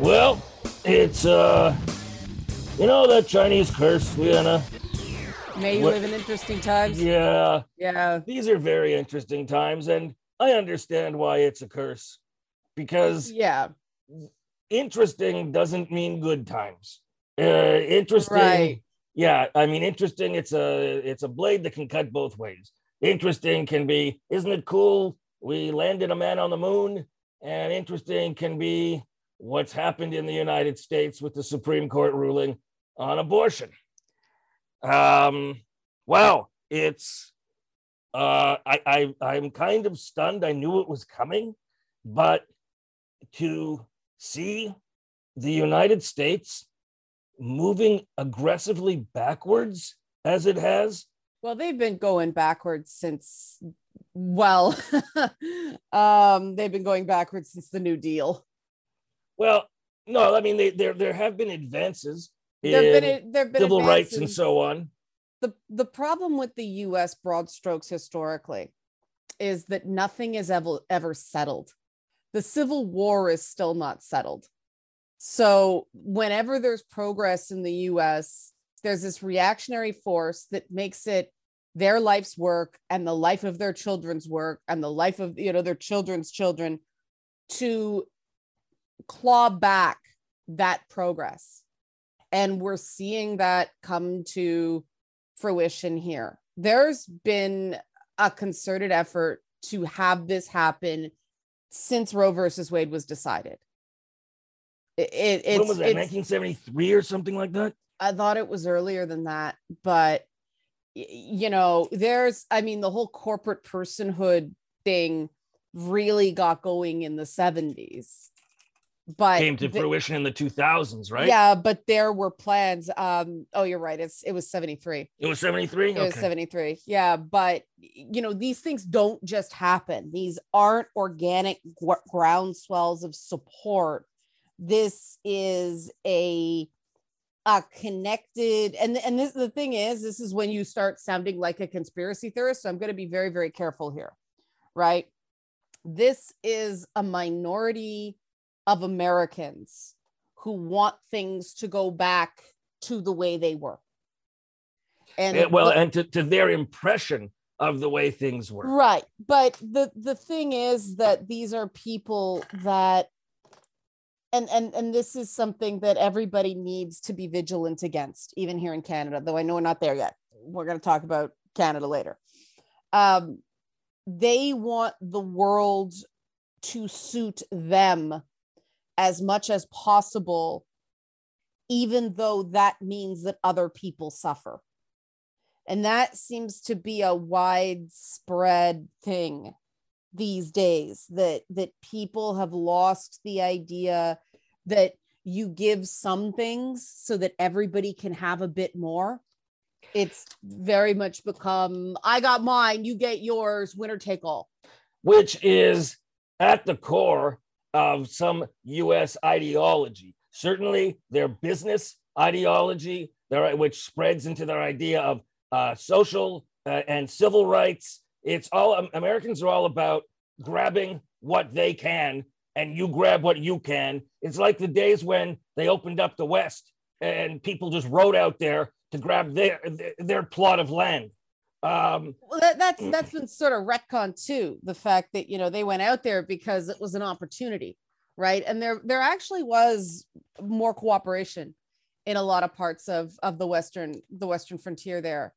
Well, it's uh, you know that Chinese curse, Vienna. May you What- live in interesting times. Yeah, Yeah. these are very interesting times, and I understand why it's a curse, because Yeah. interesting doesn't mean good times. Uh, interesting, Right. yeah. I mean, interesting. It's a it's a blade that can cut both ways. Interesting can be, isn't it cool? We landed a man on the moon, and interesting can be what's happened in the United States with the Supreme Court ruling on abortion. Um, it's uh, I, I I'm kind of stunned. I knew it was coming, but to see the United States moving aggressively backwards as it has, Well, they've been going backwards since well, um, they've been going backwards since the New Deal. well, no, I mean they, there there have been advances There've been there've been civil rights and so on. the the problem with the US broad strokes historically is that nothing is ever ever settled. The Civil War is still not settled. So whenever there's progress in the US, there's this reactionary force that makes it their life's work and the life of their children's work and the life of you know their children's children to claw back that progress. And we're seeing that come to fruition here. There's been a concerted effort to have this happen since Roe versus Wade was decided. It, it- it's, when was that? it's- 1973 or something like that? I thought it was earlier than that, but you know, there's, I mean, the whole corporate personhood thing really got going in the 70s. But Came to the- fruition in the 2000s, right? yeah, but there were plans. Um, oh, you're right. It's it was 73. It was 73. It was 73. Yeah, but you know, these things don't just happen. These aren't organic gr- groundswells of support. This is a a connected and and this the thing is this is when you start sounding like a conspiracy theorist so i'm going to be very very careful here right this is a minority of americans who want things to go back to the way they were and Yeah, well, the- and to, to their impression of the way things were. Right. But the the thing is that these are people that and and and this is something that everybody needs to be vigilant against even here in Canada, though I know we're not there yet. We're going to talk about Canada later. Um they want the world to suit them as much as possible even though that means that other people suffer and that seems to be a widespread thing these days that that people have lost the idea that you give some things so that everybody can have a bit more it's very much become i got mine you get yours winner take all which is at the core of some US ideology. Certainly, their business ideology, their, which spreads into their idea of uh, social uh, and civil rights. It's all um, Americans are all about grabbing what they can, and you grab what you can. It's like the days when they opened up the West and people just rode out there to grab their their, their plot of land. Um, well that, that's that's been sort of retcon too the fact that you know they went out there because it was an opportunity right and there there actually was more cooperation in a lot of parts of of the western the western frontier there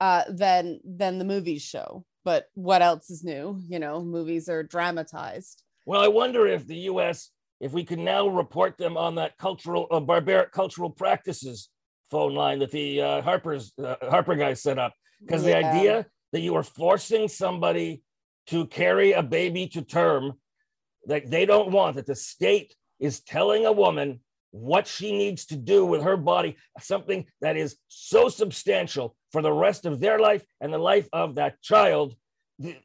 uh than than the movies show but what else is new? You know movies are dramatized. Well, I wonder if the U.S. if we can now report them on that cultural uh, barbaric cultural practices phone line that the uh, Harper's uh, Harper guys set up. Because the idea that you are forcing somebody to carry a baby to term that they don't want that the state is telling a woman what she needs to do with her body something that is so substantial for the rest of their life and the life of that child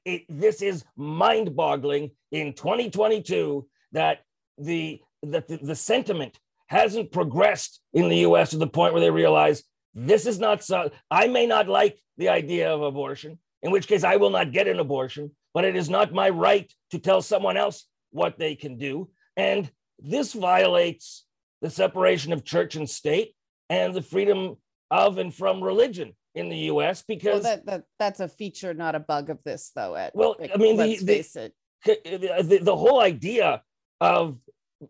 it- this is mind-boggling in 2022 that the that the, the sentiment hasn't progressed in the US to the point where they realize this is not so I may not like the idea of abortion in which case I will not get an abortion, but it is not my right to tell someone else what they can do. And this violates the separation of church and state and the freedom of and from religion in the US because well, that, that that's a feature, not a bug of this, though. Ed. Well, I mean, the, the, the, the whole idea of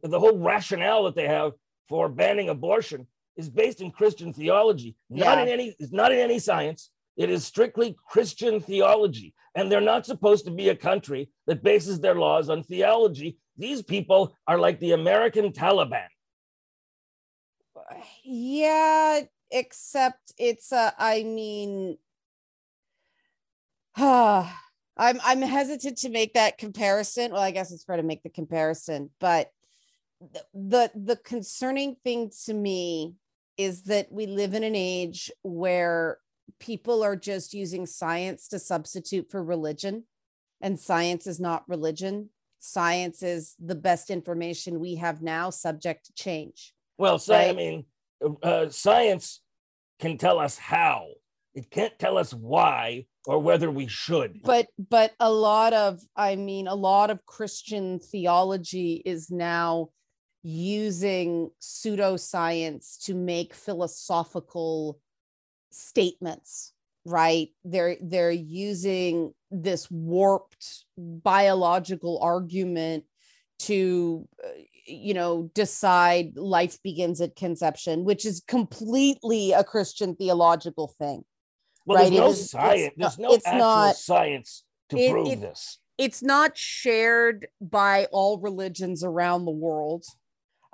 the whole rationale that they have for banning abortion is based in Christian theology, not yeah. in any it's not in any science. It is strictly Christian theology. And they're not supposed to be a country that bases their laws on theology. These people are like the American Taliban. Yeah, except it's a, I mean, I'm I'm hesitant to make that comparison. Well, I guess it's fair to make the comparison, but the the concerning thing to me is that we live in an age where people are just using science to substitute for religion and science is not religion science is the best information we have now subject to change well so right? i mean uh, science can tell us how. It can't tell us why or whether we should. But but a lot of i mean a lot of christian theology is now using pseudoscience to make philosophical statements right? They're they're using this warped biological argument to uh, you know decide life begins at conception which is completely a christian theological thing well right? there's no is, science there's no it's actual not, science to it, prove it, this. it's not shared by all religions around the world.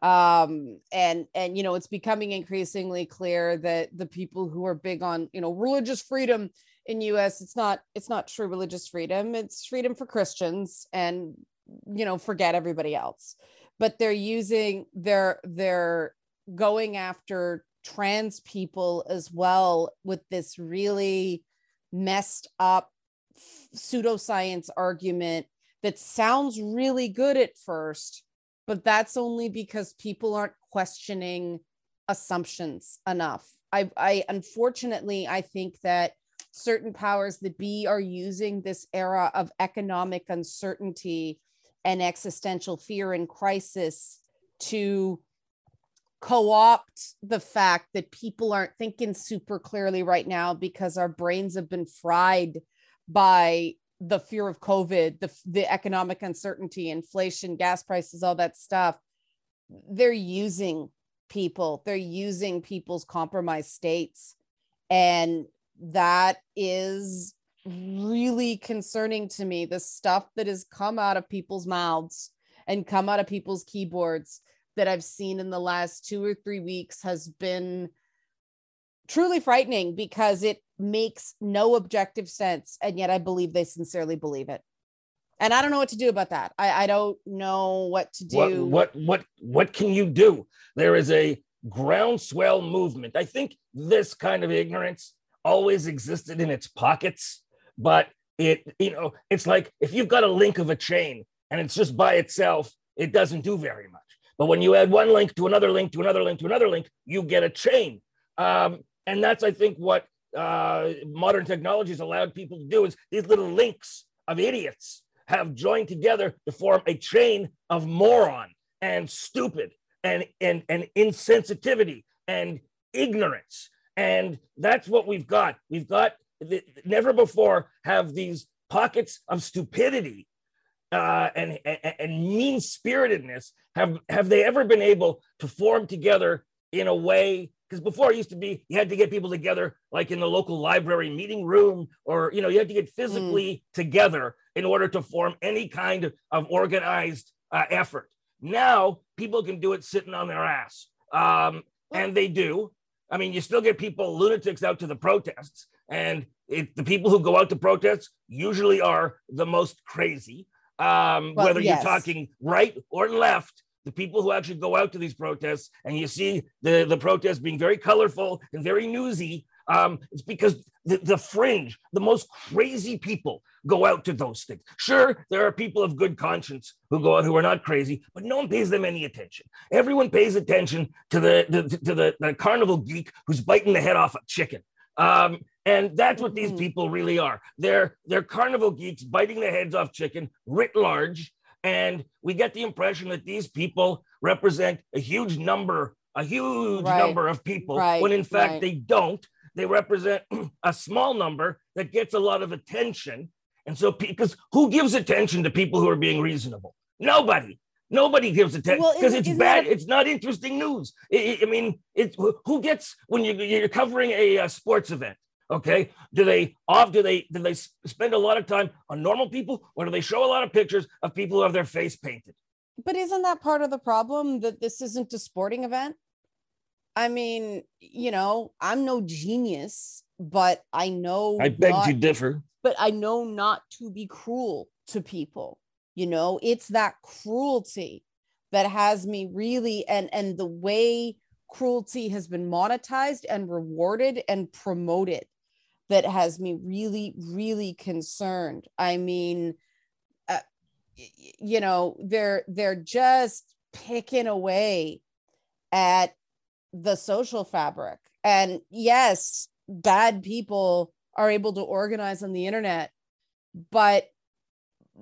Um and and you know it's becoming increasingly clear that the people who are big on you know religious freedom in us it's not it's not true religious freedom. It's freedom for christians and you know forget everybody else but they're using they're they're going after trans people as well with this really messed up pseudoscience argument that sounds really good at first but that's only because people aren't questioning assumptions enough. I, I unfortunately, I think that certain powers that be are using this era of economic uncertainty and existential fear and crisis to co-opt the fact that people aren't thinking super clearly right now because our brains have been fried by the fear of COVID, the, the economic uncertainty, inflation, gas prices, all that stuff, they're using people, they're using people's compromised states. And that is really concerning to me. The stuff that has come out of people's mouths and come out of people's keyboards that I've seen in the last two or three weeks has been truly frightening because it makes no objective sense. And yet I believe they sincerely believe it. And I don't know what to do about that. I, I don't know what to do. What, what what what can you do? There is a groundswell movement. I think this kind of ignorance always existed in its pockets, but it, you know, it's like if you've got a link of a chain and it's just by itself, it doesn't do very much. But when you add one link to another link to another link to another link, you get a chain. Um, and that's, I think, what uh, modern technology has allowed people to do is these little links of idiots have joined together to form a chain of moron and stupid and, and, and insensitivity and ignorance. And that's what we've got. We've got never before have these pockets of stupidity uh, and, and, and mean spiritedness have, have they ever been able to form together in a way? Because before it used to be you had to get people together like in the local library meeting room or you know you had to get physically mm. together in order to form any kind of organized uh, effort. Now people can do it sitting on their ass um, and they do. I mean you still get people lunatics out to the protests and it, the people who go out to protests usually are the most crazy um, well, whether yes. you're talking right or left the people who actually go out to these protests and you see the, the protests being very colorful and very newsy, um, it's because the, the fringe, the most crazy people go out to those things. Sure, there are people of good conscience who go out who are not crazy, but no one pays them any attention. Everyone pays attention to the, the to the, the carnival geek who's biting the head off a chicken. Um, And that's what these Mhm. people really are. They're they're carnival geeks biting the heads off chicken writ large. And we get the impression that these people represent a huge number, a huge Right. number of people, Right, when in fact right. they don't. They represent a small number that gets a lot of attention. And so, because who gives attention to people who are being reasonable? Nobody. Nobody gives attention because isn't- it's bad. a- it's not interesting news. I, I- mean, it's who gets when you, you're covering a, uh sports event. Okay, do they off? Do they do they spend a lot of time on normal people, or do they show a lot of pictures of people who have their face painted? But isn't that part of the problem that this isn't a sporting event? I mean, you know, I'm no genius, but I know I beg not- to differ. but I know not to be cruel to people. You know, it's that cruelty that has me really and and the way cruelty has been monetized and rewarded and promoted that has me really really concerned. I mean, uh, you know, they're they're just picking away at the social fabric. And yes, bad people are able to organize on the internet, but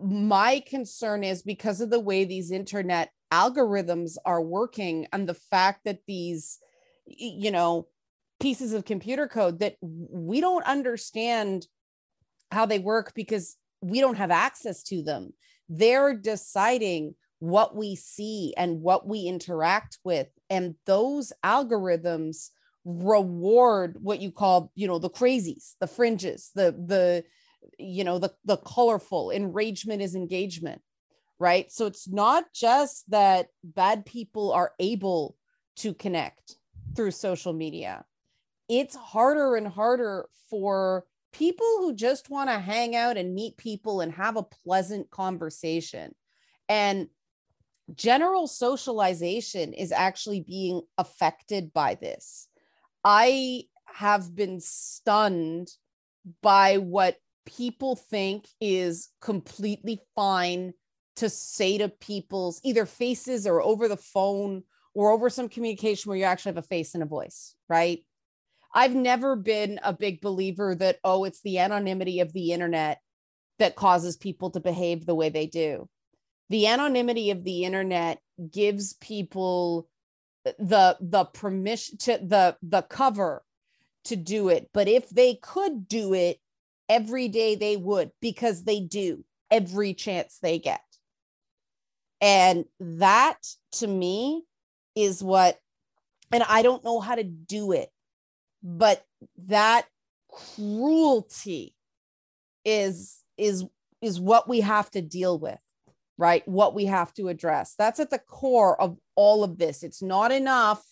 my concern is because of the way these internet algorithms are working and the fact that these you know pieces of computer code that we don't understand how they work because we don't have access to them. They're deciding what we see and what we interact with. And those algorithms reward what you call you know the crazies the fringes the the you know the the colorful enragement is engagement right? So it's not just that bad people are able to connect through social media it's harder and harder for people who just want to hang out and meet people and have a pleasant conversation and general socialization is actually being affected by this i have been stunned by what people think is completely fine to say to people's either faces or over the phone or over some communication where you actually have a face and a voice, right? I've never been a big believer that, oh, it's the anonymity of the internet that causes people to behave the way they do. The anonymity of the internet gives people the the permission to the the cover to do it. But if they could do it every day they would because they do every chance they get. And that to me is what and i don't know how to do it but that cruelty is is is what we have to deal with right? What we have to address. That's at the core of all of this. It's not enough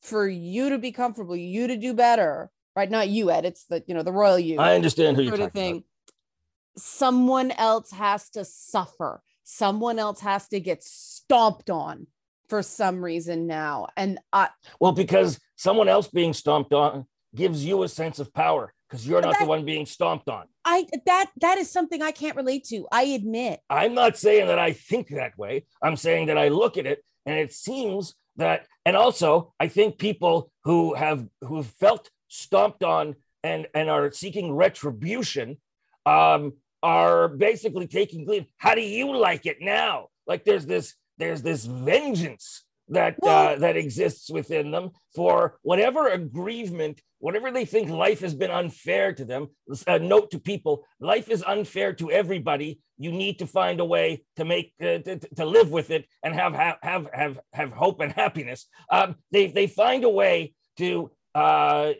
for you to be comfortable you to do better right? Not you ed it's the you know the royal you I understand who you're sort of talking thing. About. someone else has to suffer. Someone else has to get stomped on for some reason now and i Well, because someone else being stomped on gives you a sense of power because you're not the one being stomped on. i that that is something i can't relate to i admit I'm not saying that I think that way. I'm saying that I look at it and it seems that, and also I think people who have who have felt stomped on and and are seeking retribution um, are basically taking glean. How do you like it now? Like there's this there's this vengeance that uh, that exists within them for whatever aggrievement, whatever they think life has been unfair to them. A note to people: life is unfair to everybody. You need to find a way to make uh, to, to live with it and have have have have, have hope and happiness. Um, they they find a way to uh,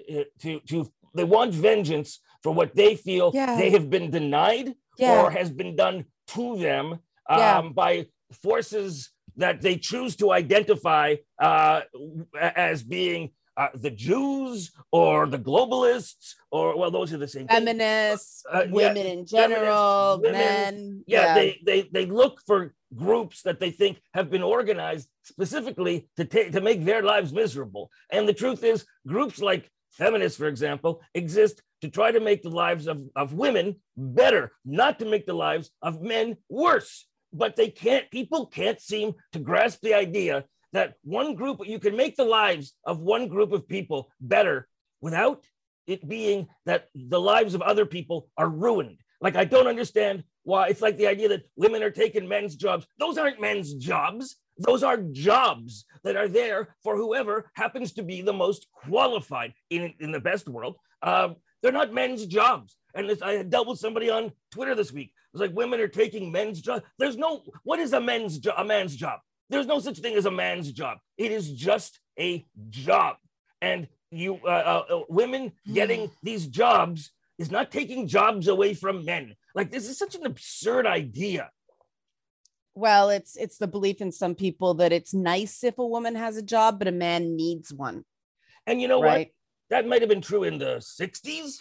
to to they want vengeance for what they feel Yeah. they have been denied yeah or has been done to them um, Yeah. by forces that they choose to identify uh, as being uh, the Jews or the globalists, or well, those are the same. thing. feminists Uh, yeah, women in general women, men Yeah, they they they look for groups that they think have been organized specifically to take to make their lives miserable. And the truth is, groups like feminists, for example, exist to try to make the lives of, of women better, not to make the lives of men worse. But they can't, people can't seem to grasp the idea that one group, you can make the lives of one group of people better without it being that the lives of other people are ruined. Like, I don't understand why it's like the idea that women are taking men's jobs. Those aren't men's jobs. Those are jobs that are there for whoever happens to be the most qualified in, in the best world. Um, they're not men's jobs. And this, I dealt with somebody on Twitter this week. It was like women are taking men's jobs. There's no what is a men's jo- a man's job? There's no such thing as a man's job. It is just a job. And you uh, uh, uh women getting these jobs is not taking jobs away from men. Like this is such an absurd idea. Well, it's it's the belief in some people that it's nice if a woman has a job, but a man needs one. And you know right? what? That might have been true in the 60s,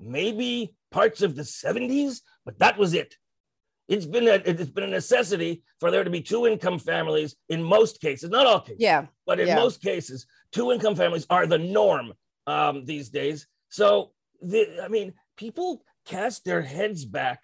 maybe parts of the 70s, but that was it. It's been a it's been a necessity for there to be two income families in most cases, not all cases. Yeah. But in yeah. most cases, two income families are the norm um, these days. So the, I mean, people cast their heads back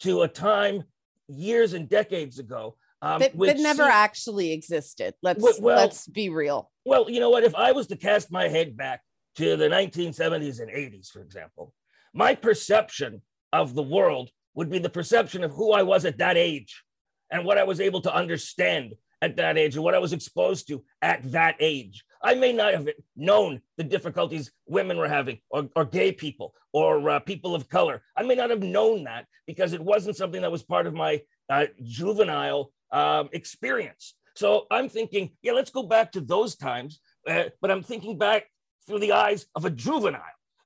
to a time years and decades ago um, that, that never seemed, actually existed. Let's well, let's be real. Well, you know what? If I was to cast my head back to the 1970s and 80s, for example, my perception of the world would be the perception of who I was at that age and what I was able to understand at that age and what I was exposed to at that age. I may not have known the difficulties women were having, or, or gay people, or uh, people of color. I may not have known that because it wasn't something that was part of my uh, juvenile um, experience. So I'm thinking, yeah, let's go back to those times, uh, but I'm thinking back through the eyes of a juvenile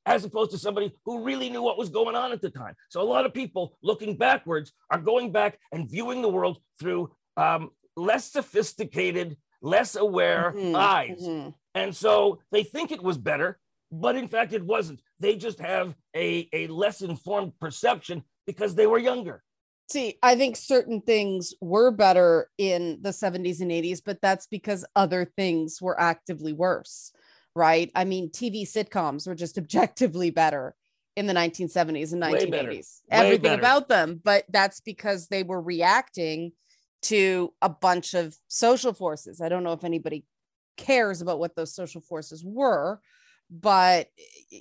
as opposed to somebody who really knew what was going on at the time. So a lot of people looking backwards are going back and viewing the world through um, less sophisticated, less aware mm-hmm. eyes. Mm-hmm. And so they think it was better, but in fact it wasn't. They just have a, a less informed perception because they were younger. See, I think certain things were better in the 70s and 80s, but that's because other things were actively worse right? I mean, TV sitcoms were just objectively better in the 1970s and 1980s. Everything better. about them, but that's because they were reacting to a bunch of social forces. I don't know if anybody cares about what those social forces were, but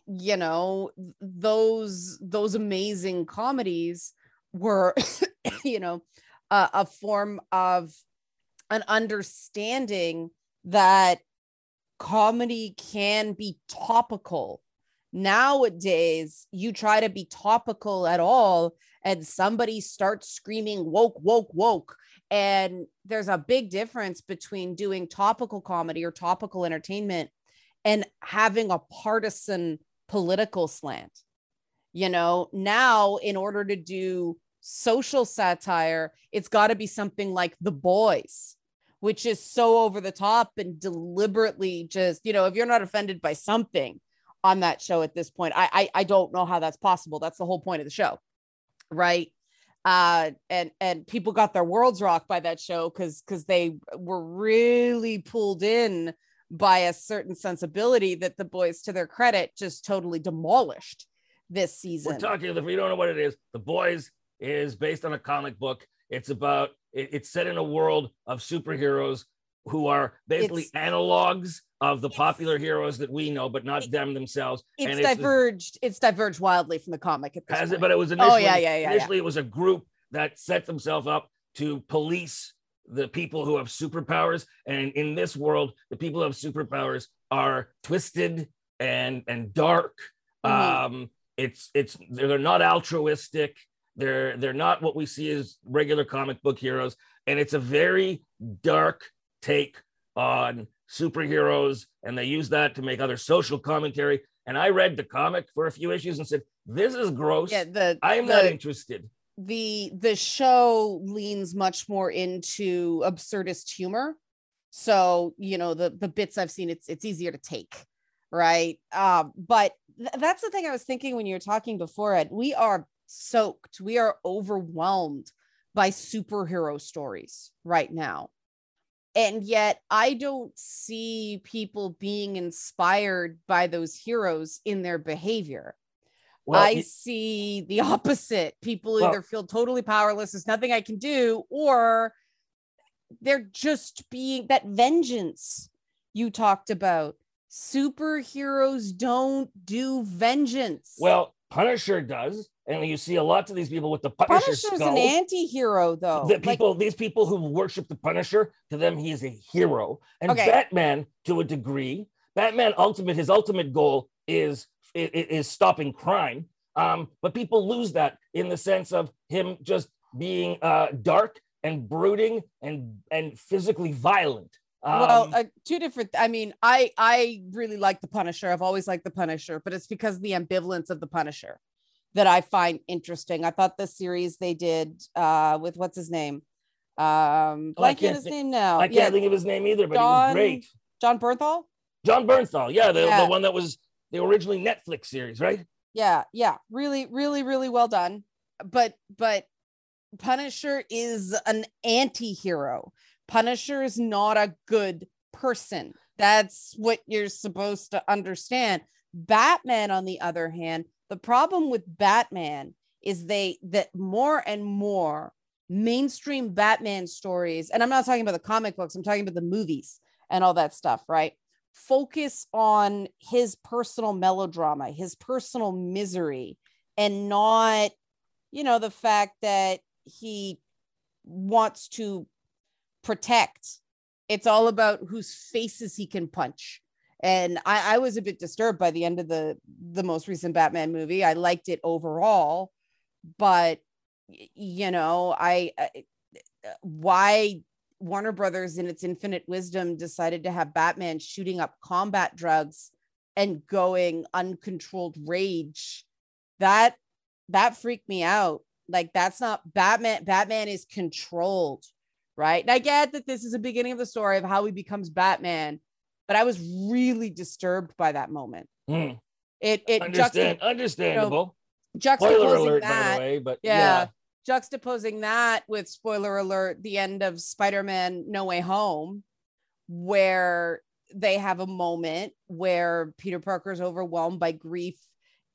you know, those those amazing comedies were you know, uh, a form of an understanding that comedy can be topical. Nowadays, you try to be topical at all, and somebody starts screaming woke, woke, woke. And there's a big difference between doing topical comedy or topical entertainment and having a partisan political slant. You know, now in order to do social satire, it's got to be something like The Boys which is so over the top and deliberately just, you know, if you're not offended by something on that show at this point, I I, I don't know how that's possible. That's the whole point of the show. Right. Uh, and and people got their worlds rocked by that show because because they were really pulled in by a certain sensibility that the boys, to their credit, just totally demolished this season. We're talking, if you don't know what it is, The Boys is based on a comic book. It's about it, it's set in a world of superheroes who are basically it's, analogs of the popular heroes that we know, but not it, them themselves. It's and diverged. It's, it's, diverged wildly from the comic. At this has point. it? But it was initially. Oh yeah, yeah, yeah. Initially, yeah. it was a group that set themselves up to police the people who have superpowers. And in this world, the people who have superpowers are twisted and and dark. Mm-hmm. Um, it's it's they're not altruistic. They're they're not what we see as regular comic book heroes, and it's a very dark take on superheroes, and they use that to make other social commentary. And I read the comic for a few issues and said, "This is gross. Yeah, the, I am the, not interested." The the show leans much more into absurdist humor, so you know the the bits I've seen, it's it's easier to take, right? Um, but th- that's the thing I was thinking when you were talking before. Ed, we are soaked. We are overwhelmed by superhero stories right now. And yet, I don't see people being inspired by those heroes in their behavior. Well, I see the opposite. People well, either feel totally powerless, there's nothing I can do, or they're just being that vengeance you talked about superheroes don't do vengeance. Well, Punisher does, and you see a lot of these people with the Punisher Punisher's skull. an anti-hero though. the Like, people, these people who worship the Punisher, to them he is a hero. And Okay. Batman, to a degree, Batman ultimate his ultimate goal is i- i- is stopping crime. Um, but people lose that in the sense of him just being uh, dark and brooding and and physically violent. Um, well, uh, two different. I mean, I I really like the Punisher. I've always liked the Punisher, but it's because of the ambivalence of the Punisher that I find interesting. I thought the series they did uh with what's his name, um, Oh, I can't his thi- name now. I can't yeah, think of his name either, but he was great. Jon Bernthal. Jon Bernthal, yeah, the, Yeah. the one that was the originally Netflix series, right? Yeah, yeah, really, really, really well done. But but Punisher is an anti-hero. Punisher is not a good person. That's what you're supposed to understand. Batman, on the other hand, the problem with Batman is they that more and more mainstream Batman stories, and I'm not talking about the comic books, I'm talking about the movies and all that stuff, right? Focus on his personal melodrama, his personal misery, and not, you know, the fact that he wants to protect. It's all about whose faces he can punch. And I, I was a bit disturbed by the end of the the most recent Batman movie. I liked it overall, but you know, I, I why Warner Brothers, in its infinite wisdom, decided to have Batman shooting up combat drugs and going uncontrolled rage. That that freaked me out. Like that's not Batman. Batman is controlled, right? And I get that this is a beginning of the story of how he becomes Batman, but I was really disturbed by that moment. Hmm. It it Understand, juxta- understandable. juxtaposing Spoiler alert, by that the way, but yeah. yeah. juxtaposing that with spoiler alert the end of spider-man no way home where they have a moment where peter parker's overwhelmed by grief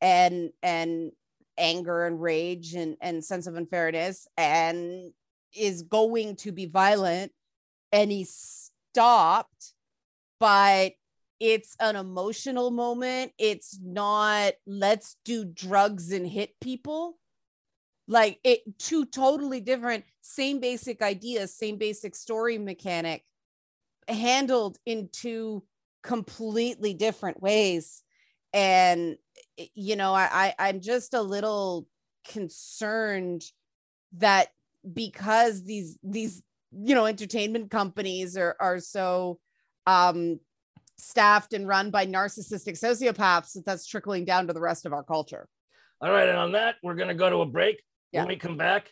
and and anger and rage and and sense of unfairness and is going to be violent and he stopped but it's an emotional moment. It's not let's do drugs and hit people. Like it two totally different same basic ideas same basic story mechanic handled in two completely different ways. And you know I, I i'm just a little concerned that because these these you know entertainment companies are are so um staffed and run by narcissistic sociopaths that that's trickling down to the rest of our culture All right, and on that, we're going to go to a break. Yeah. When we come back,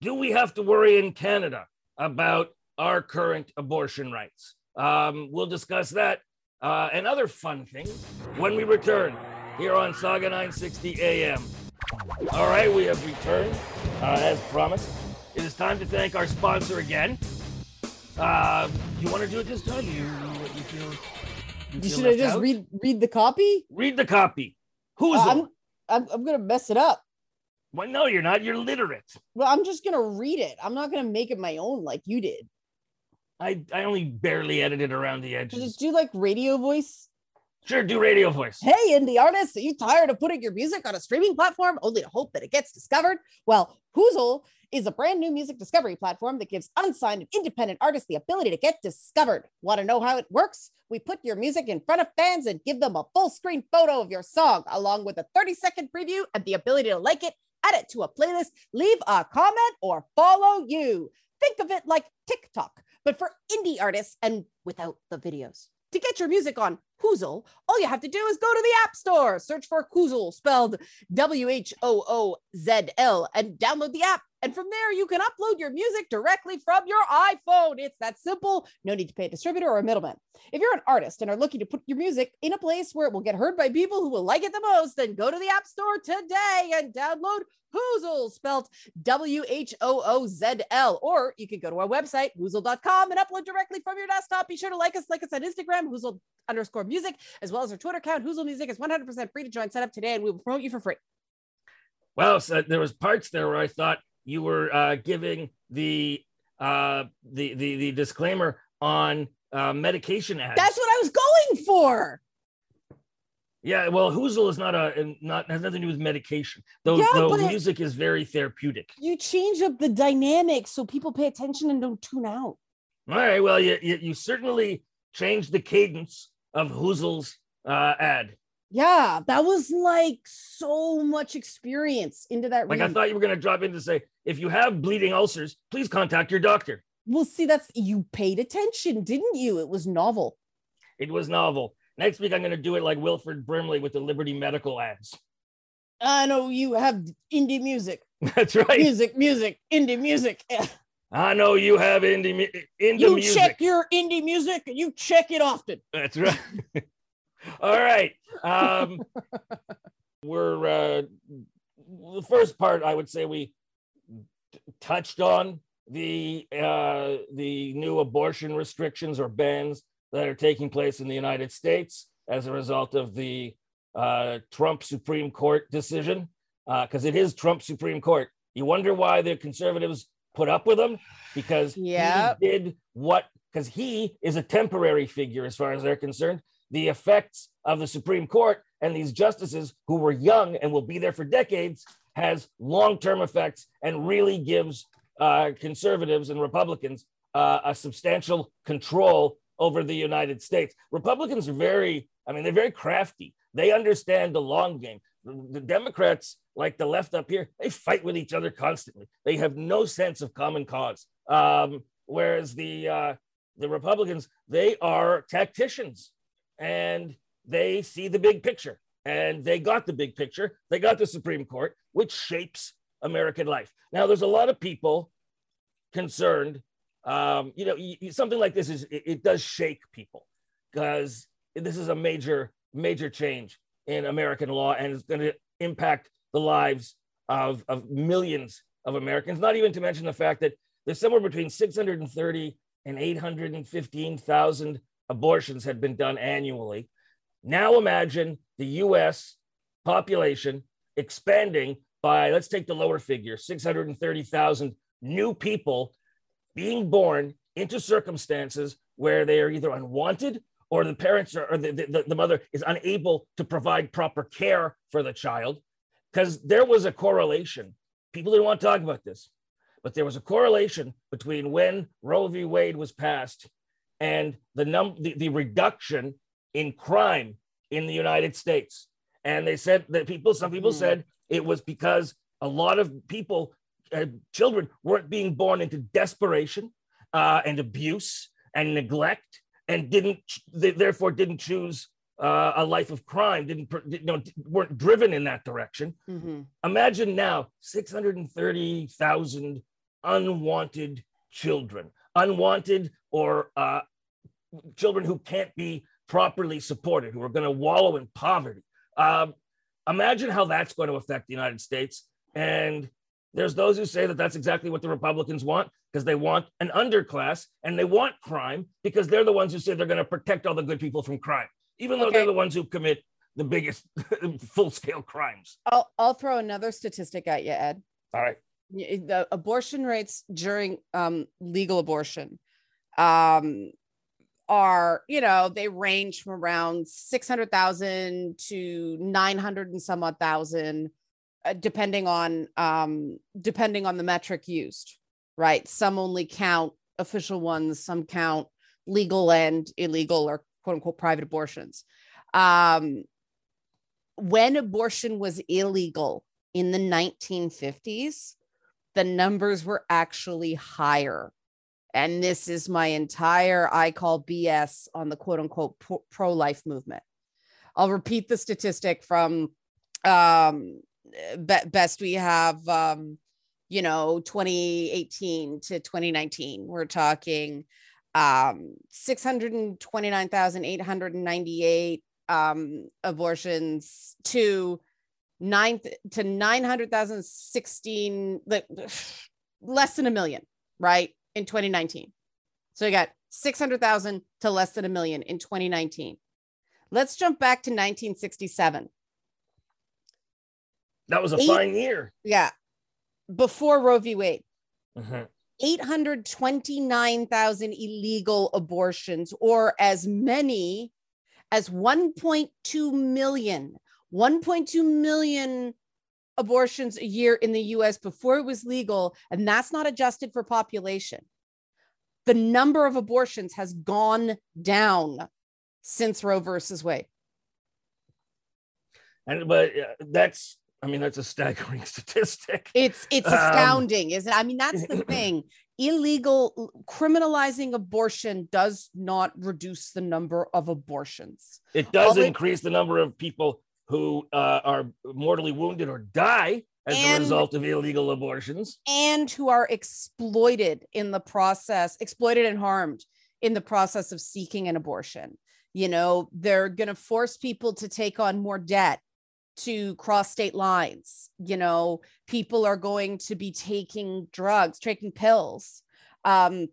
do we have to worry in Canada about our current abortion rights? Um, we'll discuss that uh, and other fun things when we return here on Saga 960 AM. All right, we have returned uh, as promised. It is time to thank our sponsor again. Uh, you want to do it this time? You, you feel? You should have just out? read read the copy. read the copy. Who's Uh, I'm, I'm I'm gonna mess it up. Well, no, you're not. You're literate. Well, I'm just gonna read it. I'm not gonna make it my own like you did. I, I only barely edited around the edges. just do like radio voice. Sure, do radio voice. Hey, indie artists, are you tired of putting your music on a streaming platform only to hope that it gets discovered? Well, Hoozle is a brand new music discovery platform that gives unsigned and independent artists the ability to get discovered. Want to know how it works? We put your music in front of fans and give them a full screen photo of your song, along with a 30 second preview and the ability to like it, add it to a playlist, leave a comment, or follow you. Think of it like TikTok, but for indie artists and without the videos. To get your music on Hoozle, all you have to do is go to the App Store, search for Hoozle, spelled W H O O Z L, and download the app. And from there, you can upload your music directly from your iPhone. It's that simple. No need to pay a distributor or a middleman. If you're an artist and are looking to put your music in a place where it will get heard by people who will like it the most, then go to the App Store today and download Hoozle, spelled W H O O Z L. Or you can go to our website, hoozle.com, and upload directly from your desktop. Be sure to like us, like us on Instagram, Hoozle underscore music, as well as our Twitter account, Hoozle Music is 100% free to join. Set up today, and we will promote you for free. Well, so there was parts there where I thought you were uh, giving the uh, the, the the disclaimer on uh, medication ads. That's what I was going for? Yeah, well, Hoozle is not a not has nothing to do with medication. Though Yeah, though music is very therapeutic. You change up the dynamic so people pay attention and don't tune out. All right, well, you you, you certainly changed the cadence of Hoozle's uh, ad. Yeah, that was like so much experience into that. Like I thought you were going to drop in to say, if you have bleeding ulcers, please contact your doctor. Well, see, that's you paid attention, didn't you? It was novel. It was novel. Next week, I'm going to do it like Wilford Brimley with the Liberty Medical ads. I know you have indie music, That's right. music, music, indie music. I know you have indie, mu- indie you music. You check your indie music you check it often. That's right. All right. Um, we're uh, the first part. I would say we t- touched on the uh, the new abortion restrictions or bans that are taking place in the United States as a result of the uh, Trump Supreme Court decision, because it is Trump Supreme Court. You wonder why the conservatives put up with him because Yep. he did what because he is a temporary figure as far as they're concerned. The effects of the Supreme Court and these justices who were young and will be there for decades has long-term effects and really gives uh, conservatives and Republicans uh, a substantial control over the United States. Republicans are very, I mean, they're very crafty. They understand the long game. The Democrats, like the left up here, they fight with each other constantly. They have no sense of common cause. Um, whereas the uh, the Republicans, they are tacticians and they see the big picture and they got the big picture. They got the Supreme Court, which shapes American life. Now, there's a lot of people concerned. Um, you know, y- y- something like this is it, it does shake people because this is a major, major change in American law and it's going to impact the lives of, of millions of Americans. Not even to mention the fact that there's somewhere between 630 and 815,000 abortions had been done annually. Now imagine the US population expanding by, let's take the lower figure, 630,000 new people being born into circumstances where they are either unwanted or the parents are, or the, the, the mother is unable to provide proper care for the child. Because there was a correlation. People didn't want to talk about this, but there was a correlation between when Roe v. Wade was passed and the num the, the reduction in crime in the United States. And they said that people, some people Mhm. said it was because a lot of people, uh, children, weren't being born into desperation uh, and abuse and neglect, and didn't they therefore didn't choose uh, a life of crime, didn't you know weren't driven in that direction. Mhm. Imagine now 630,000 unwanted children, unwanted or uh, children who can't be properly supported, who are going to wallow in poverty. Um, imagine how that's going to affect the United States. And there's those who say that that's exactly what the Republicans want because they want an underclass and they want crime because they're the ones who say they're going to protect all the good people from crime, even though they're the ones who commit the biggest full scale crimes. I'll I'll throw another statistic at you, Ed. All right. The abortion rates during um, legal abortion um, are, you know, they range from around 600,000 to 900 and some odd thousand, uh, depending on um, depending on the metric used, right? Some only count official ones, some count legal and illegal or quote unquote private abortions. Um, when abortion was illegal in the 1950s, the numbers were actually higher. And this is my entire I call BS on the quote unquote pro life movement. I'll repeat the statistic from um, be- best we have, um, you know, 2018 to 2019. We're talking um, 629,898 um, abortions to nine to 900,016, like less than a million, right? In 2019. So you got 600,000 to less than a million in 2019. Let's jump back to 1967. That was a Eight- fine year. Yeah. Before Roe v. Wade. Mhm. 829,000 illegal abortions, or as many as 1.2 million, 1.2 million abortions a year in the US before it was legal, and that's not adjusted for population. The number of abortions has gone down since Roe versus Wade. And but uh, that's I mean that's a staggering statistic. It's it's Um, astounding, isn't it? I mean, that's the thing. Illegal criminalizing abortion does not reduce the number of abortions. It does All it- increase the number of people who uh, are mortally wounded or die as a result of illegal abortions. and who are exploited in the process, exploited and harmed in the process of seeking an abortion. You know, they're going to force people to take on more debt to cross state lines. You know, people are going to be taking drugs, taking pills, um,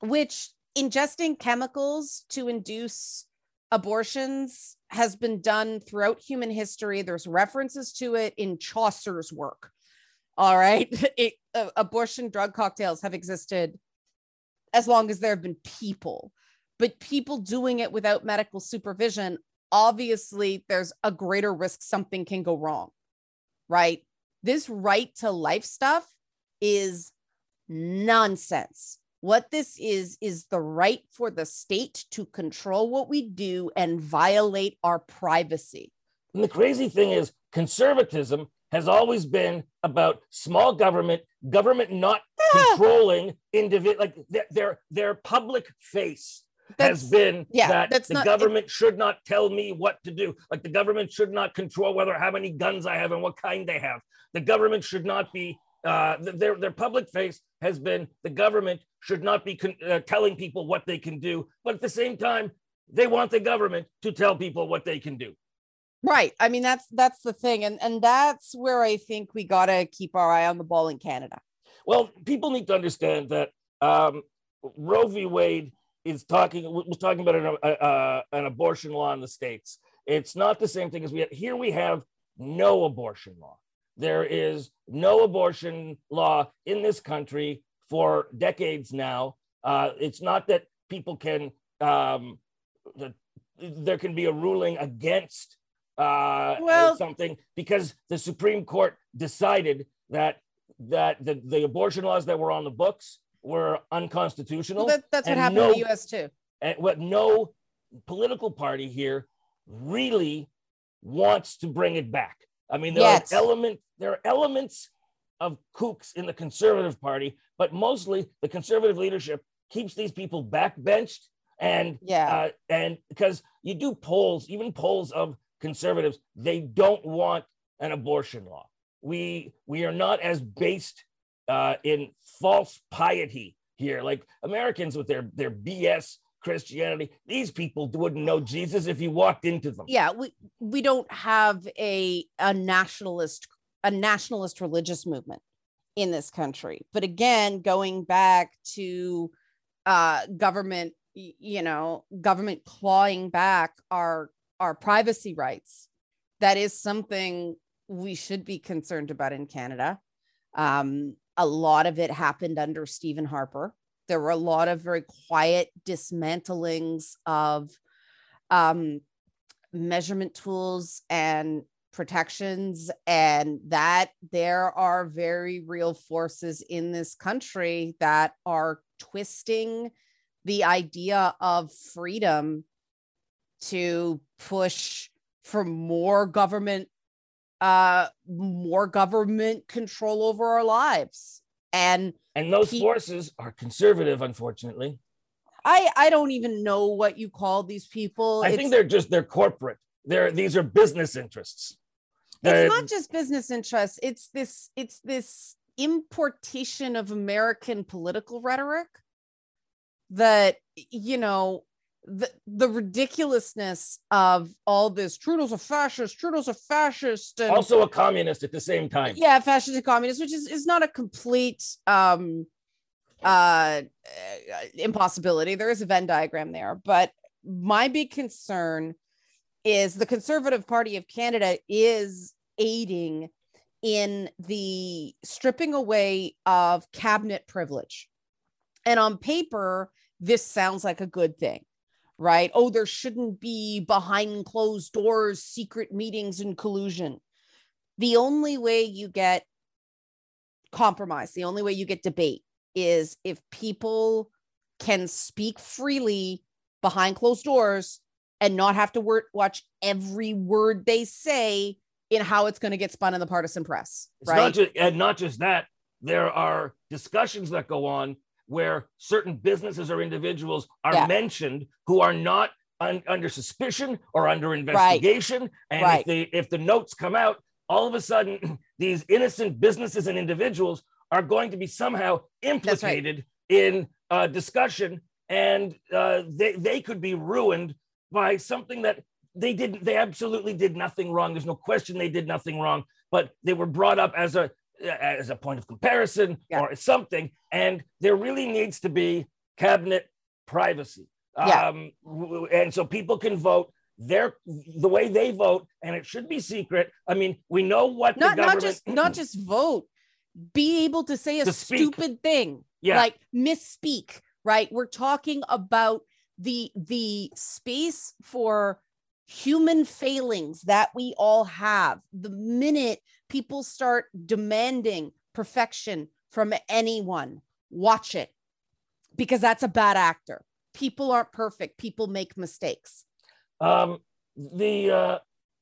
which ingesting chemicals to induce abortions has been done throughout human history. There's references to it in Chaucer's work. All right. It, uh, abortion drug cocktails have existed as long as there have been people, but people doing it without medical supervision, obviously, there's a greater risk something can go wrong. Right. This right to life stuff is nonsense. What this is, is the right for the state to control what we do and violate our privacy. And the crazy thing is, conservatism has always been about small government, government not Ah, controlling individual, like their, their their public face That's- has been yeah, that that's the not- government should not tell me what to do. Like the government should not control whether how many guns I have and what kind they have. The government should not be. Uh, their their public face has been the government should not be con- uh, telling people what they can do, but at the same time, they want the government to tell people what they can do. Right. I mean, that's that's the thing. And and that's where I think we gotta keep our eye on the ball in Canada. Well, people need to understand that um, Roe v. Wade is talking was talking about an, uh, uh, an abortion law in the states. It's not the same thing as we have here. We have no abortion law. There is no abortion law in this country for decades now. Uh, it's not that people can um, that there can be a ruling against uh, Well- something because the Supreme Court decided that that the, the abortion laws that were on the books were unconstitutional. Well, that, that's what happened in the US too. and what no political party here really wants to bring it back. I mean, there are element there are elements of kooks in the conservative party, but mostly the conservative leadership keeps these people backbenched and Yeah. uh, and because you do polls, even polls of conservatives, they don't want an abortion law. We we are not as based uh, in false piety here, like Americans with their their BS Christianity. These people wouldn't know Jesus if you walked into them. yeah, we we don't have a a nationalist a nationalist religious movement in this country. But again, going back to uh government, you know, government clawing back our our privacy rights. That is something we should be concerned about in Canada. Um, a lot of it happened under Stephen Harper. There were a lot of very quiet dismantlings of um, measurement tools and protections, and that there are very real forces in this country that are twisting the idea of freedom to push for more government uh more government control over our lives and And those He- forces are conservative, unfortunately. i i don't even know what you call these people I It's- think they're just they're corporate. They're these are business interests. They're- it's not just business interests it's this it's this importation of american political rhetoric that you know the, the ridiculousness of all this trudeau's a fascist trudeau's a fascist and also a communist at the same time. yeah fascist and communist which is is not a complete um uh uh, impossibility. There is a venn diagram there but my big concern is the conservative party of canada is aiding in the stripping away of cabinet privilege. And on paper this sounds like a good thing right? Oh, there shouldn't be behind closed doors, secret meetings and collusion. The only way you get compromise, the only way you get debate is if people can speak freely behind closed doors and not have to wor- watch every word they say in how it's going to get spun in the partisan press. It's right. not just, and not just that, there are discussions that go on where certain businesses or individuals are Yeah. mentioned who are not un- under suspicion or under investigation. And Right. if the if the notes come out, all of a sudden these innocent businesses and individuals are going to be somehow implicated in uh, discussion, and uh, they they could be ruined by something that they didn't. They absolutely did nothing wrong. There's no question they did nothing wrong, but they were brought up as a as a point of comparison Yeah. or something. And there really needs to be cabinet privacy. Yeah. Um, and so people can vote their the way they vote, and it should be secret. I mean, we know what not the not just not just vote be able to say a To stupid thing Yeah. like misspeak right we're talking about the the space for human failings that we all have the minute people start demanding perfection from anyone watch it because that's a bad actor people aren't perfect people make mistakes Um, the uh,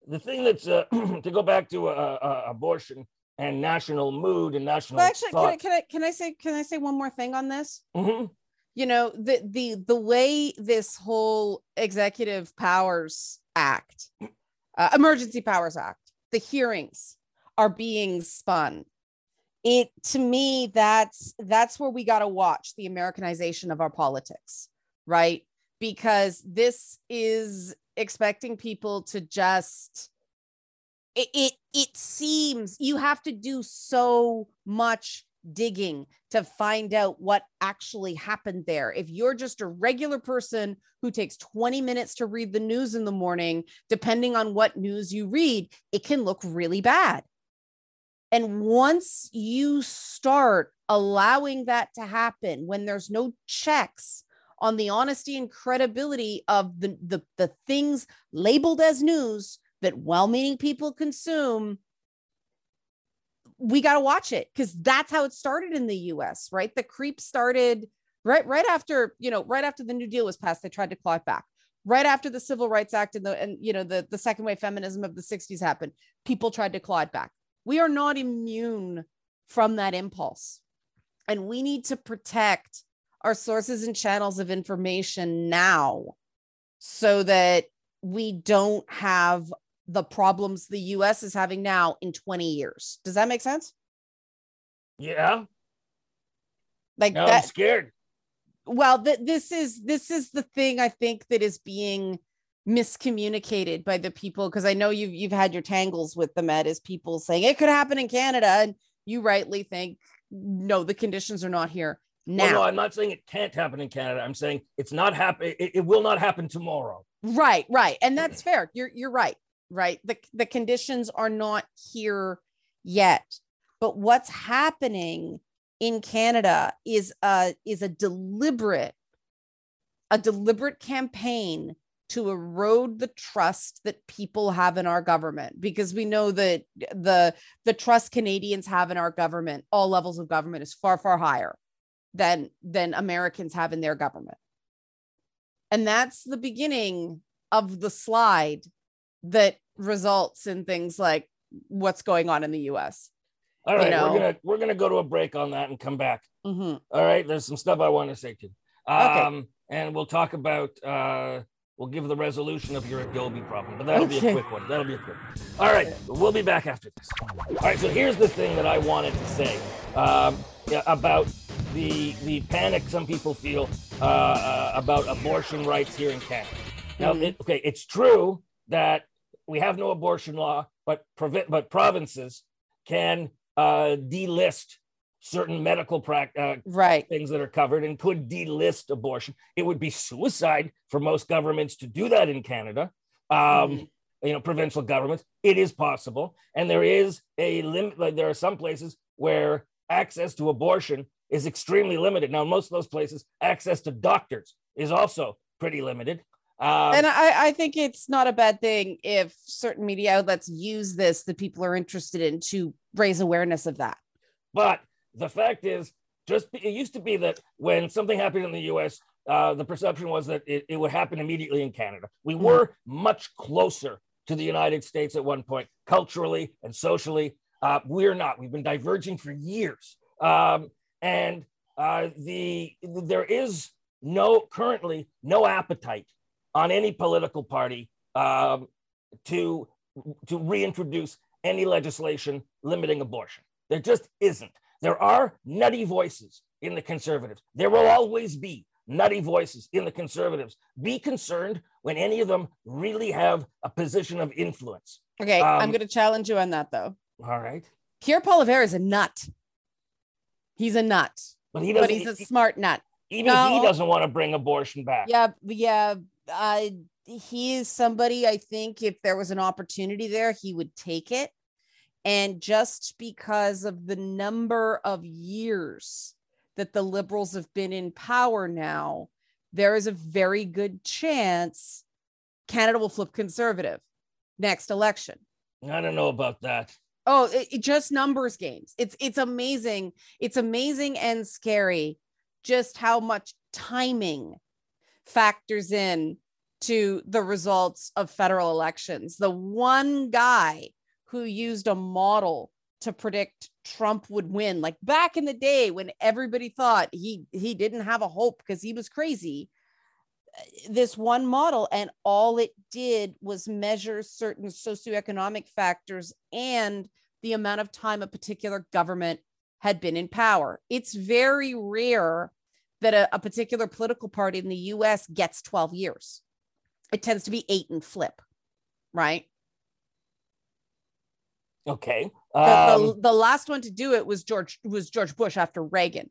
the thing that's uh, to go back to uh, uh, abortion and national mood and national. well actually can I, thought. can I can i say can i say one more thing on this Mhm. you know the the the way this whole executive powers act uh, emergency powers act the hearings are being spun. It to me that's that's where we got to watch the americanization of our politics right? Because this is expecting people to just it, it it seems you have to do so much digging to find out what actually happened there. If you're just a regular person who takes 20 minutes to read the news in the morning, depending on what news you read, it can look really bad. And once you start allowing that to happen, when there's no checks on the honesty and credibility of the, the, the things labeled as news that well meaning people consume, we got to watch it because that's how it started in the US, right? The creep started right right after, you know, right after the New Deal was passed, they tried to claw it back. Right after the Civil Rights Act and the and you know the, the second wave feminism of the 60s happened, people tried to claw it back. We are not immune from that impulse. And we need to protect our sources and channels of information now so that we don't have the problems the US is having now in 20 years. Does that make sense? Yeah. Like Now I'm that scared. well th- this is this is the thing I think that is being miscommunicated by the people because I know you've you've had your tangles with the Ed is people saying it could happen in Canada and you rightly think no the conditions are not here now. Well, no, I'm not saying it can't happen in Canada. I'm saying it's not happen. It, it will not happen tomorrow. Right, right. And that's fair. You're you're right. Right. The the conditions are not here yet. But what's happening in Canada is a is a deliberate a deliberate campaign to erode the trust that people have in our government because we know that the the trust Canadians have in our government all levels of government is far far higher than than Americans have in their government. And that's the beginning of the slide that results in things like what's going on in the US. All right, know. we're gonna we're gonna go to a break on that and come back. Mhm. All right, there's some stuff I want to say to you. Okay. Um, and we'll talk about uh, we'll give the resolution of your Adobe problem, but that'll be a quick one. That'll be a quick. One. All right, we'll be back after this. All right, so here's the thing that I wanted to say um, about the the panic some people feel uh, uh, about abortion rights here in Canada. Now, Mhm. it, okay, it's true that we have no abortion law, but provi- but provinces can uh, delist certain medical prac- uh, Right. things that are covered and could delist abortion. It would be suicide for most governments to do that in Canada. Um, Mhm. You know, provincial governments. It is possible, and there is a limit. Like there are some places where access to abortion is extremely limited. Now, in most of those places, access to doctors is also pretty limited. Um, and I, I think it's not a bad thing if certain media outlets use this that people are interested in to raise awareness of that. But the fact is, just it used to be that when something happened in the U.S., uh, the perception was that it, it, would happen immediately in Canada. We mm-hmm. were much closer to the United States at one point, culturally and socially. Uh, we're not. We've been diverging for years, um, and uh, the there is no currently no appetite on any political party um, to to reintroduce any legislation limiting abortion. There just isn't. There are nutty voices in the conservatives. There will always be nutty voices in the conservatives. Be concerned when any of them really have a position of influence. Okay, um, I'm going to challenge you on that though. All right. Pierre Poilievre is a nut. He's a nut, but he. But he's a he, smart nut. Even no, he doesn't want to bring abortion back. Yeah, yeah. Uh, he is somebody I think if there was an opportunity there, he would take it. And just because of the number of years that the liberals have been in power now, there is a very good chance Canada will flip conservative next election. I don't know about that. Oh, it, it just numbers games. It's it's amazing. It's amazing and scary just how much timing factors in to the results of federal elections. The one guy who used a model to predict Trump would win. Like back in the day when everybody thought he he didn't have a hope because he was crazy. This one model, and all it did was measure certain socioeconomic factors and the amount of time a particular government had been in power. It's very rare that a, a particular political party in the US gets 12 years. It tends to be eight and flip, right? Okay. Um, the, the, the, last one to do it was George was George Bush after Reagan,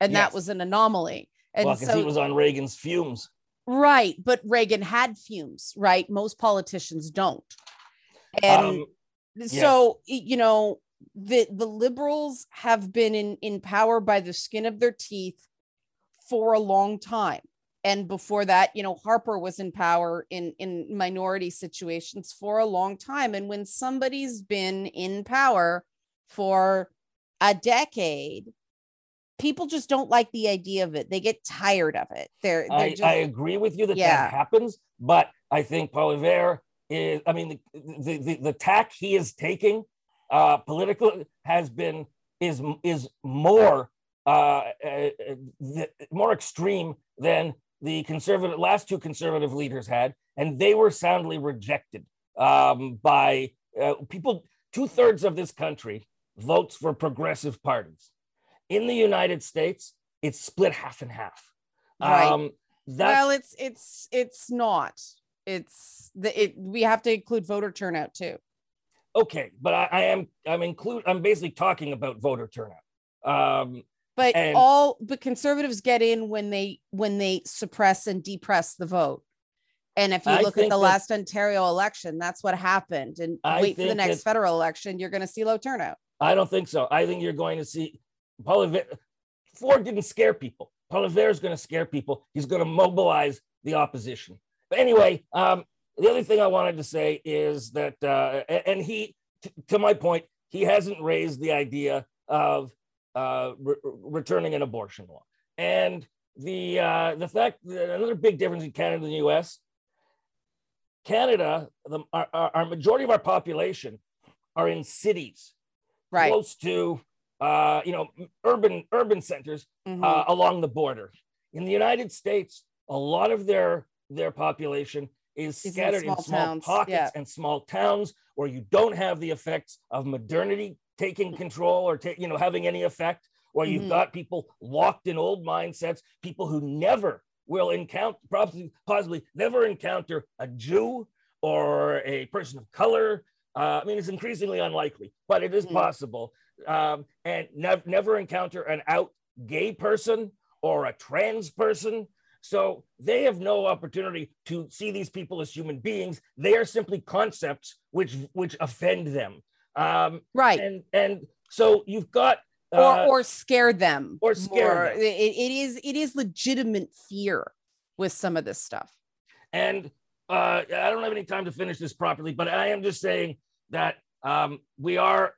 and yes. that was an anomaly. And well, so, he was on Reagan's fumes. Right, but Reagan had fumes. Right, most politicians don't. And um, so yes. you know the the liberals have been in in power by the skin of their teeth for a long time. And before that you know harper was in power in in minority situations for a long time. And when somebody's been in power for a decade people just don't like the idea of it. They get tired of it. They're, they're I, just, I agree with you that yeah. that happens but i think Poilievre is i mean the, the, the, the tack he is taking uh political has been is is more uh, uh, uh more extreme than the conservative last two conservative leaders had, and they were soundly rejected um, by uh, people. Two thirds of this country votes for progressive parties. In the United States, it's split half and half. Right. Um, well, it's it's it's not. It's the it. We have to include voter turnout too. Okay, but I, I am I'm include I'm basically talking about voter turnout. Um, but and, all but conservatives get in when they when they suppress and depress the vote. And if you I look at the that, last ontario election that's what happened. And I wait for the next that, federal election you're going to see low turnout. I don't think so. I think you're going to see Poilievre, ford didn't scare people. Poilievre is going to scare people. He's going to mobilize the opposition. But anyway um, the other thing i wanted to say is that uh, and he t- to my point he hasn't raised the idea of uh, re- returning an abortion law. And the uh, the fact that another big difference in Canada and the U.S. Canada, the, our, our majority of our population are in cities, right, close to uh, you know urban urban centers mm-hmm. uh, along the border. In the United States, a lot of their their population is scattered in small, in small pockets yeah. and small towns where you don't have the effects of modernity taking control or ta- you know having any effect or you've mm-hmm. got people locked in old mindsets people who never will encounter probably possibly never encounter a jew or a person of color. Uh, i mean it's increasingly unlikely but it is mm-hmm. possible. Um, and ne- never encounter an out gay person or a trans person. So they have no opportunity to see these people as human beings. They are simply concepts which which offend them um, right. And and so you've got uh, or or scare them or scare them. It, it is it is legitimate fear with some of this stuff. And uh, I don't have any time to finish this properly, but I am just saying that um, we are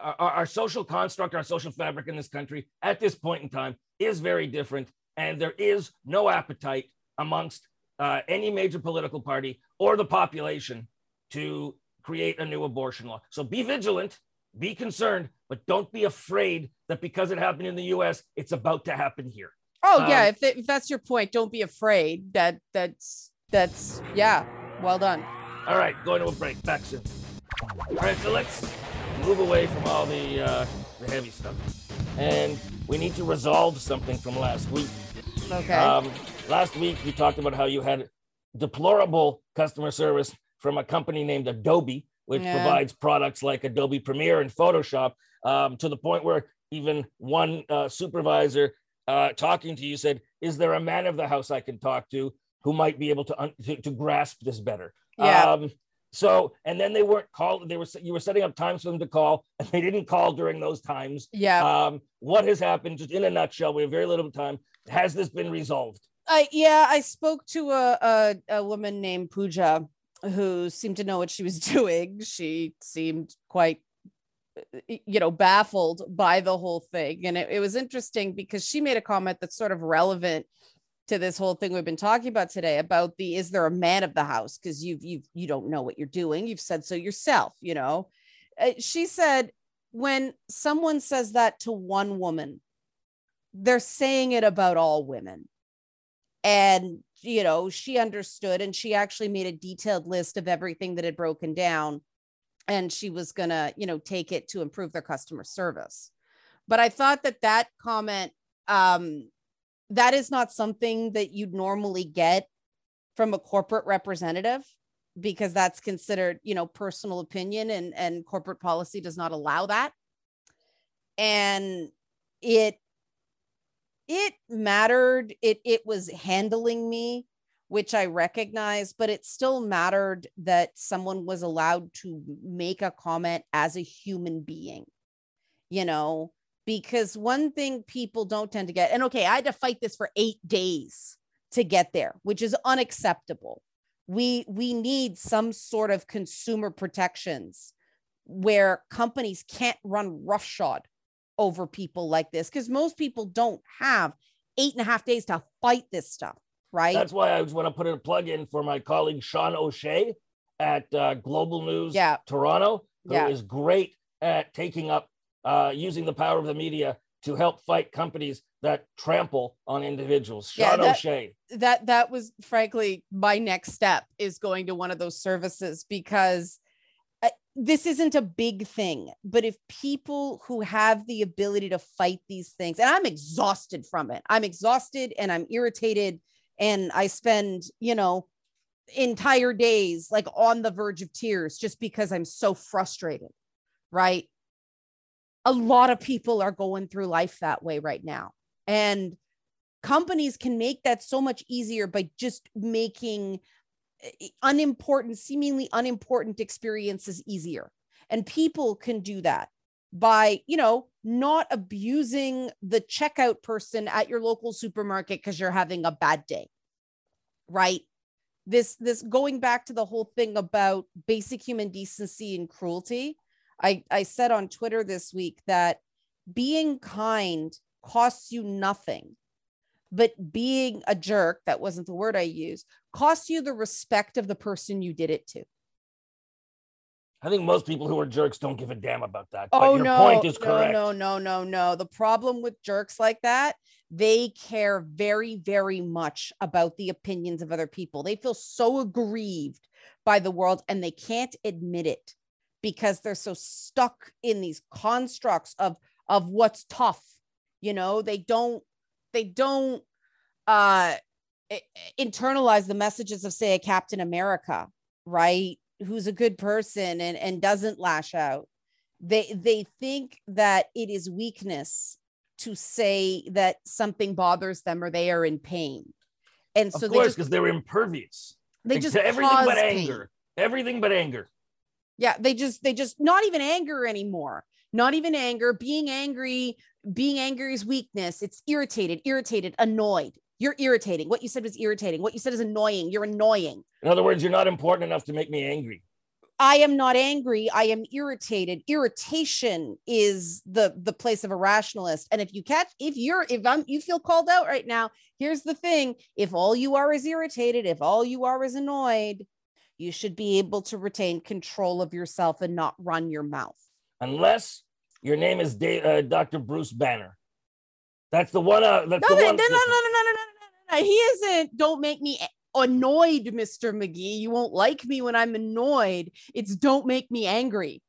our, our, social construct, our social fabric in this country at this point in time is very different, and there is no appetite amongst uh, any major political party or the population to create a new abortion law. So be vigilant, be concerned, but don't be afraid that because it happened in the U.S., it's about to happen here. Oh um, yeah, if, if that's your point, don't be afraid. That that's that's yeah. Well done. All right, going to a break. Back soon. All right, so let's move away from all the uh, the heavy stuff, and we need to resolve something from last week. Okay. Um, last week we talked about how you had deplorable customer service from a company named Adobe, which yeah. provides products like Adobe Premiere and Photoshop, um, to the point where even one uh, supervisor uh, talking to you said, "Is there a man of the house I can talk to who might be able to un- to, to, grasp this better?" Yeah. Um, so, and then they weren't called. They were you were setting up times for them to call, and they didn't call during those times. Yeah. Um, what has happened? Just in a nutshell, we have very little time. Has this been resolved? Uh, yeah, I spoke to a, a a woman named Pooja who seemed to know what she was doing. She seemed quite you know baffled by the whole thing. And it, it was interesting because she made a comment that's sort of relevant to this whole thing we've been talking about today about the is there a man of the house? Because you've you've you don't know what you're doing. You've said so yourself you know? Uh, she said when someone says that to one woman they're saying it about all women. And you know she understood and she actually made a detailed list of everything that had broken down and she was going to you know take it to improve their customer service. But i thought that that comment um that is not something that you'd normally get from a corporate representative because that's considered you know personal opinion and and corporate policy does not allow that. And it it mattered it it was handling me which i recognize but it still mattered that someone was allowed to make a comment as a human being you know because one thing people don't tend to get, and okay, I had to fight this for eight days to get there, which is unacceptable. We we need some sort of consumer protections where companies can't run roughshod over people like this because most people don't have eight and a half days to fight this stuff, right? That's why I was want to put in a plug in for my colleague Sean O'Shea at uh, Global News yeah. Toronto, who yeah. is great at taking up uh, using the power of the media to help fight companies that trample on individuals. Sean yeah, that, O'Shea. That that was frankly my next step is going to one of those services because this isn't a big thing, but if people who have the ability to fight these things, and I'm exhausted from it, I'm exhausted and I'm irritated, and I spend, you know, entire days like on the verge of tears just because I'm so frustrated, right? a lot of people are going through life that way right now. And companies can make that so much easier by just making unimportant, seemingly unimportant experiences easier. And people can do that by, you know, not abusing the checkout person at your local supermarket because you're having a bad day. Right? This this going back to the whole thing about basic human decency and cruelty I, I said on Twitter this week that being kind costs you nothing, but being a jerk, that wasn't the word I used, costs you the respect of the person you did it to. I think most people who are jerks don't give a damn about that. Oh no, point is correct. No, no, no, no, no. The problem with jerks like that, they care very, very much about the opinions of other people. They feel so aggrieved by the world and they can't admit it because they're so stuck in these constructs of of what's tough you know they don't they don't uh internalize the messages of say a captain america right? Who's a good person and and doesn't lash out. They they think that it is weakness to say that something bothers them or they are in pain. And so of course because they are impervious. They just everything but anger. Everything but anger. Yeah, they just they just not even anger anymore. Not even anger. Being angry, being angry is weakness. It's irritated, irritated, annoyed. You're irritating. What you said was irritating. What you said is annoying. You're annoying. In other words, you're not important enough to make me angry. I am not angry. I am irritated. Irritation is the the place of a rationalist. And if you catch, if you're, if I'm, you feel called out right now. Here's the thing: if all you are is irritated, if all you are is annoyed, you should be able to retain control of yourself and not run your mouth. Unless your name is uh, Dr. Bruce Banner. That's the one. Uh, that's No, the no, no, one. no, no, no, no, no, no, no. He isn't. Don't make me annoyed, Mr. McGee. You won't like me when I'm annoyed. It's don't make me angry.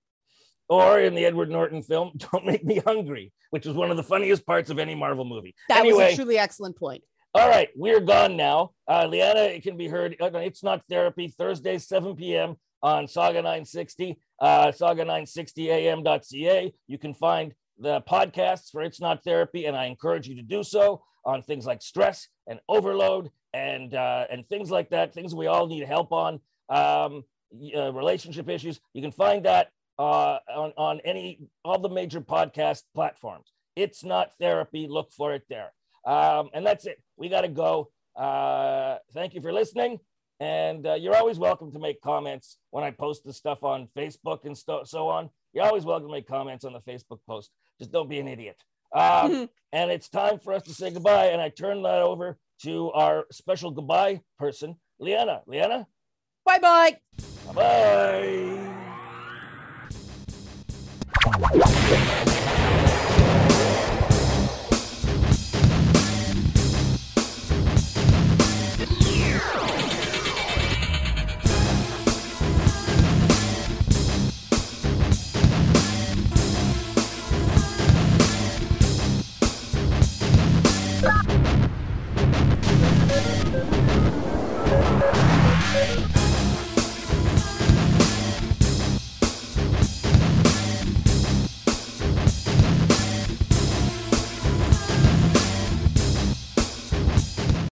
Or in the Edward Norton film, "Don't Make Me Hungry," which is one of the funniest parts of any Marvel movie. That anyway, was a truly excellent point. All right, we're gone now. Uh, Liana it can be heard. uh, It's not therapy Thursday, 7 p.m. on Saga 960, uh, saga960am.ca. You can find the podcasts for It's Not Therapy, and I encourage you to do so on things like stress and overload and uh, and things like that. Things we all need help on. Um, uh, relationship issues. You can find that uh, on on any all the major podcast platforms. It's not therapy. Look for it there. Um, and that's it. We got to go. Uh, thank you for listening. And uh, you're always welcome to make comments when I post the stuff on Facebook and sto- so on. You're always welcome to make comments on the Facebook post. Just don't be an idiot. Um, and it's time for us to say goodbye. And I turn that over to our special goodbye person, Liana. Liana, Bye bye. bye bye.